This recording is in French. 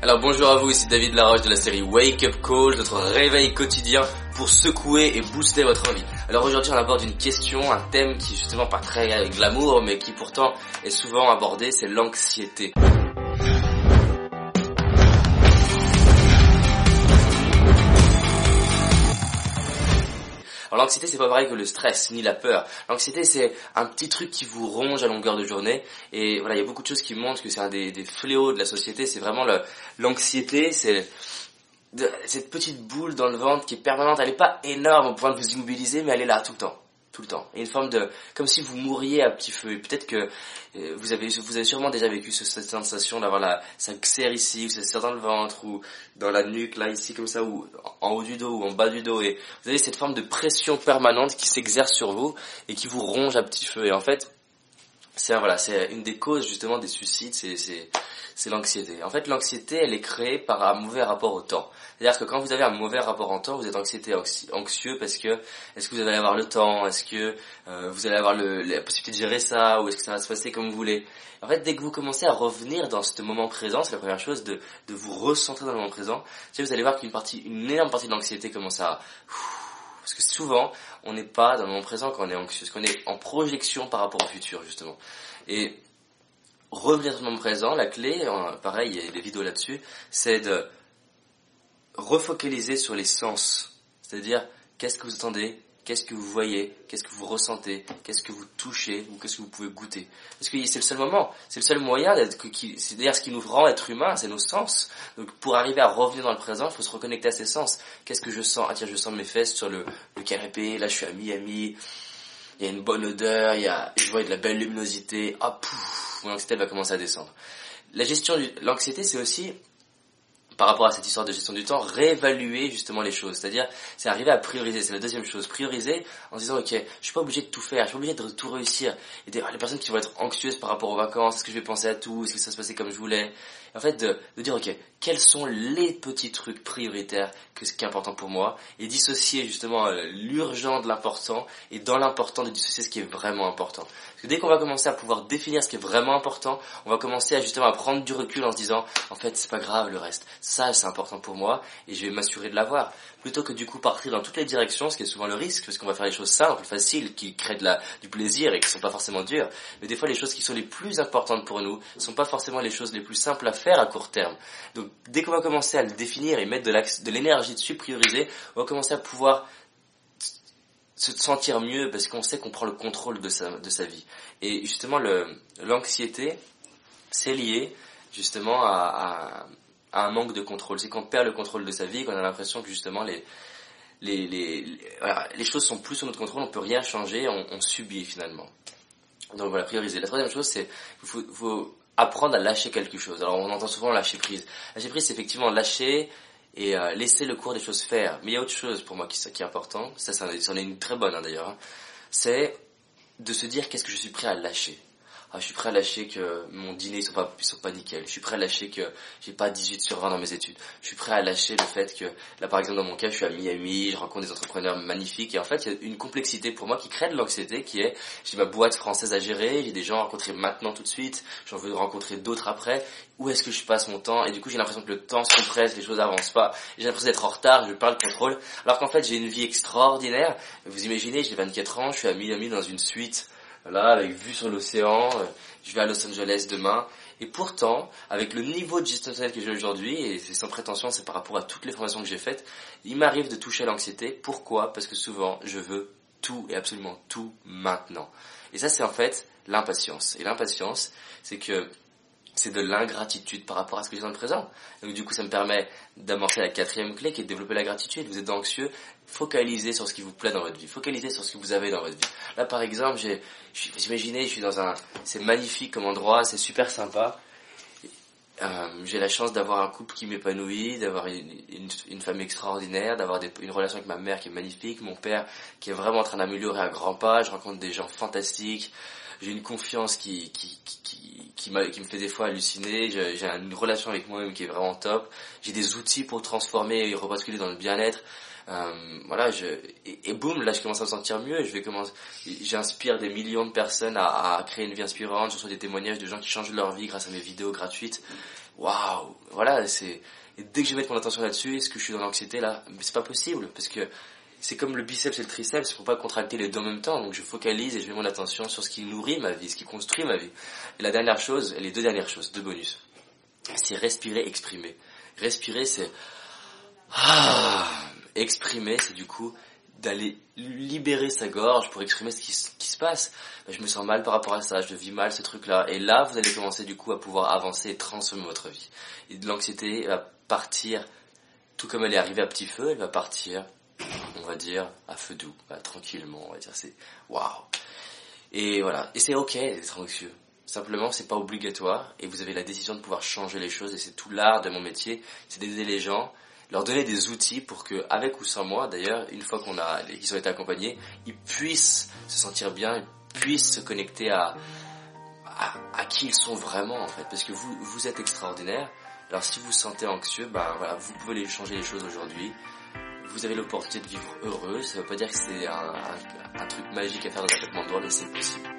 Alors bonjour à vous, ici David Laroche de la série Wake Up Call, notre réveil quotidien pour secouer et booster votre vie. Alors aujourd'hui on aborde une question, un thème qui justement pas très glamour mais qui pourtant est souvent abordé, c'est l'anxiété. Alors l'anxiété c'est pas pareil que le stress ni la peur. L'anxiété c'est un petit truc qui vous ronge à longueur de journée et voilà il y a beaucoup de choses qui montrent que c'est un des, fléaux de la société. C'est vraiment l'anxiété, c'est cette petite boule dans le ventre qui est permanente. Elle est pas énorme au point de vous immobiliser mais elle est là tout le temps tout temps. une forme de, comme si vous mouriez à petit feu. Peut-être que euh, vous avez, vous avez sûrement déjà vécu cette sensation d'avoir la, ça serre ici, ou ça serre dans le ventre, ou dans la nuque, là, ici, comme ça, ou en haut du dos, ou en bas du dos. Et vous avez cette forme de pression permanente qui s'exerce sur vous et qui vous ronge à petit feu. Et en fait, c'est voilà, c'est une des causes justement des suicides, c'est c'est l'anxiété. En fait, l'anxiété, elle est créée par un mauvais rapport au temps. C'est-à-dire que quand vous avez un mauvais rapport au temps, vous êtes anxiété, anxieux parce que est-ce que vous allez avoir le temps, est-ce que euh, vous allez avoir la possibilité de gérer ça, ou est-ce que ça va se passer comme vous voulez? En fait, dès que vous commencez à revenir dans ce moment présent, c'est la première chose de, de vous recentrer dans le moment présent. vous allez voir qu'une partie, une énorme partie de l'anxiété commence à parce que souvent, on n'est pas dans le moment présent quand on est anxieux, qu'on est en projection par rapport au futur, justement. Et revenir dans le moment présent, la clé, pareil, il y a des vidéos là-dessus, c'est de refocaliser sur les sens. C'est-à-dire, qu'est-ce que vous entendez, qu'est-ce que vous voyez, qu'est-ce que vous ressentez, qu'est-ce que vous touchez? Ou qu'est-ce que vous pouvez goûter? Parce que c'est le seul moment, c'est le seul moyen d'être, c'est d'ailleurs ce qui nous rend être humain, c'est nos sens. Donc pour arriver à revenir dans le présent, il faut se reconnecter à ses sens. Qu'est-ce que je sens? Ah tiens, je sens mes fesses sur le, le canapé, là je suis à Miami, il y a une bonne odeur, il y a, je vois de la belle luminosité, ah pouf, mon anxiété va commencer à descendre. La gestion de l'anxiété, c'est aussi par rapport à cette histoire de gestion du temps, réévaluer justement les choses. C'est-à-dire, c'est arriver à prioriser. C'est la deuxième chose. Prioriser en se disant, ok, je suis pas obligé de tout faire, je suis pas obligé de tout réussir. Et des, les personnes qui vont être anxieuses par rapport aux vacances, est-ce que je vais penser à tout, est-ce que ça va se passer comme je voulais? en fait, de, de dire, ok, quels sont les petits trucs prioritaires que ce qui est important pour moi? Et dissocier justement euh, l'urgent de l'important et dans l'important de dissocier ce qui est vraiment important. Parce que dès qu'on va commencer à pouvoir définir ce qui est vraiment important, on va commencer à justement à prendre du recul en se disant en fait c'est pas grave le reste, ça c'est important pour moi et je vais m'assurer de l'avoir plutôt que du coup partir dans toutes les directions, ce qui est souvent le risque, parce qu'on va faire les choses simples, faciles, qui créent du plaisir et qui sont pas forcément dures. Mais des fois, les choses qui sont les plus importantes pour nous ne sont pas forcément les choses les plus simples à faire à court terme. Donc, dès qu'on va commencer à le définir et mettre de l'énergie dessus, prioriser, on va commencer à pouvoir se sentir mieux parce qu'on sait qu'on prend le contrôle de sa, vie. Et justement, l'anxiété, c'est lié justement à un manque de contrôle. C'est qu'on perd le contrôle de sa vie, qu'on a l'impression que justement les, les, les, les, choses sont plus sous notre contrôle, on peut rien changer, on, subit finalement. Donc voilà, prioriser. La troisième chose, c'est qu'il faut, faut, apprendre à lâcher quelque chose. Alors on entend souvent lâcher prise. Lâcher prise, c'est effectivement lâcher et euh, laisser le cours des choses faire. Mais il y a autre chose pour moi qui, est important, ça, ça en est une très bonne hein, d'ailleurs, hein. c'est de se dire qu'est-ce que je suis prêt à lâcher ah, je suis prêt à lâcher que mon dîner soit pas, soit pas nickel. Je suis prêt à lâcher que j'ai pas 18 sur 20 dans mes études. Je suis prêt à lâcher le fait que, là par exemple dans mon cas, je suis à Miami, je rencontre des entrepreneurs magnifiques et en fait il y a une complexité pour moi qui crée de l'anxiété qui est, j'ai ma boîte française à gérer, j'ai des gens à rencontrer maintenant tout de suite, j'en veux rencontrer d'autres après, où est-ce que je passe mon temps? Et du coup j'ai l'impression que le temps se compresse, les choses avancent pas, j'ai l'impression d'être en retard, je parle de contrôle, alors qu'en fait j'ai une vie extraordinaire. Vous imaginez, j'ai 24 ans, je suis à Miami dans une suite là, avec vue sur l'océan, euh, je vais à Los Angeles demain. Et pourtant, avec le niveau de gestionnel que j'ai aujourd'hui, et c'est sans prétention, c'est par rapport à toutes les formations que j'ai faites, il m'arrive de toucher à l'anxiété. Pourquoi? Parce que souvent, je veux tout et absolument tout maintenant. Et ça, c'est en fait l'impatience. Et l'impatience, c'est que c'est de l'ingratitude par rapport à ce que j'ai dans le présent. Donc du coup, ça me permet d'amorcer la quatrième clé qui est de développer la gratitude. Vous êtes anxieux, focalisez sur ce qui vous plaît dans votre vie, focalisez sur ce que vous avez dans votre vie. Là, par exemple, j'ai, imaginez, je suis dans un, c'est magnifique comme endroit, c'est super sympa. Euh, j'ai la chance d'avoir un couple qui m'épanouit, d'avoir une, famille extraordinaire, d'avoir une relation avec ma mère qui est magnifique, mon père qui est vraiment en train d'améliorer à grands pas, je rencontre des gens fantastiques, j'ai une confiance qui, qui, qui, qui, qui, me fait des fois halluciner, j'ai une relation avec moi-même qui est vraiment top, j'ai des outils pour transformer et rebasculer dans le bien-être. Euh, voilà, je, et, boum, là je commence à me sentir mieux, je vais commencer, j'inspire des millions de personnes à, créer une vie inspirante, je reçois des témoignages de gens qui changent leur vie grâce à mes vidéos gratuites. waouh, voilà, c'est, dès que je vais mettre mon attention là-dessus, est-ce que je suis dans l'anxiété là? C'est pas possible, parce que c'est comme le biceps et le triceps, faut pas contracter les deux en même temps. Donc je focalise et je mets mon attention sur ce qui nourrit ma vie, ce qui construit ma vie. Et la dernière chose, les deux dernières choses, deux bonus, c'est respirer, exprimer. Respirer, c'est ah, exprimer, c'est du coup d'aller libérer sa gorge pour exprimer ce qui, se passe. Ben, je me sens mal par rapport à ça, je vis mal ce truc-là. Et là, vous allez commencer du coup à pouvoir avancer et transformer votre vie. Et l'anxiété va partir, tout comme elle est arrivée à petit feu, elle va partir, on va dire, à feu doux, tranquillement, on va dire. C'est waouh. Et voilà. Et c'est ok d'être anxieux. Simplement, c'est pas obligatoire et vous avez la décision de pouvoir changer les choses et c'est tout l'art de mon métier, c'est d'aider les gens leur donner des outils pour que, avec ou sans moi, d'ailleurs, une fois qu'on a, qu'ils ont été accompagnés, ils puissent se sentir bien, ils puissent se connecter à, à, qui ils sont vraiment, en fait. Parce que vous, vous êtes extraordinaire. Alors si vous vous sentez anxieux, ben voilà, vous pouvez changer les choses aujourd'hui. Vous avez l'opportunité de vivre heureux. Ça veut pas dire que c'est un, truc magique à faire dans un traitement de doigt, mais c'est possible.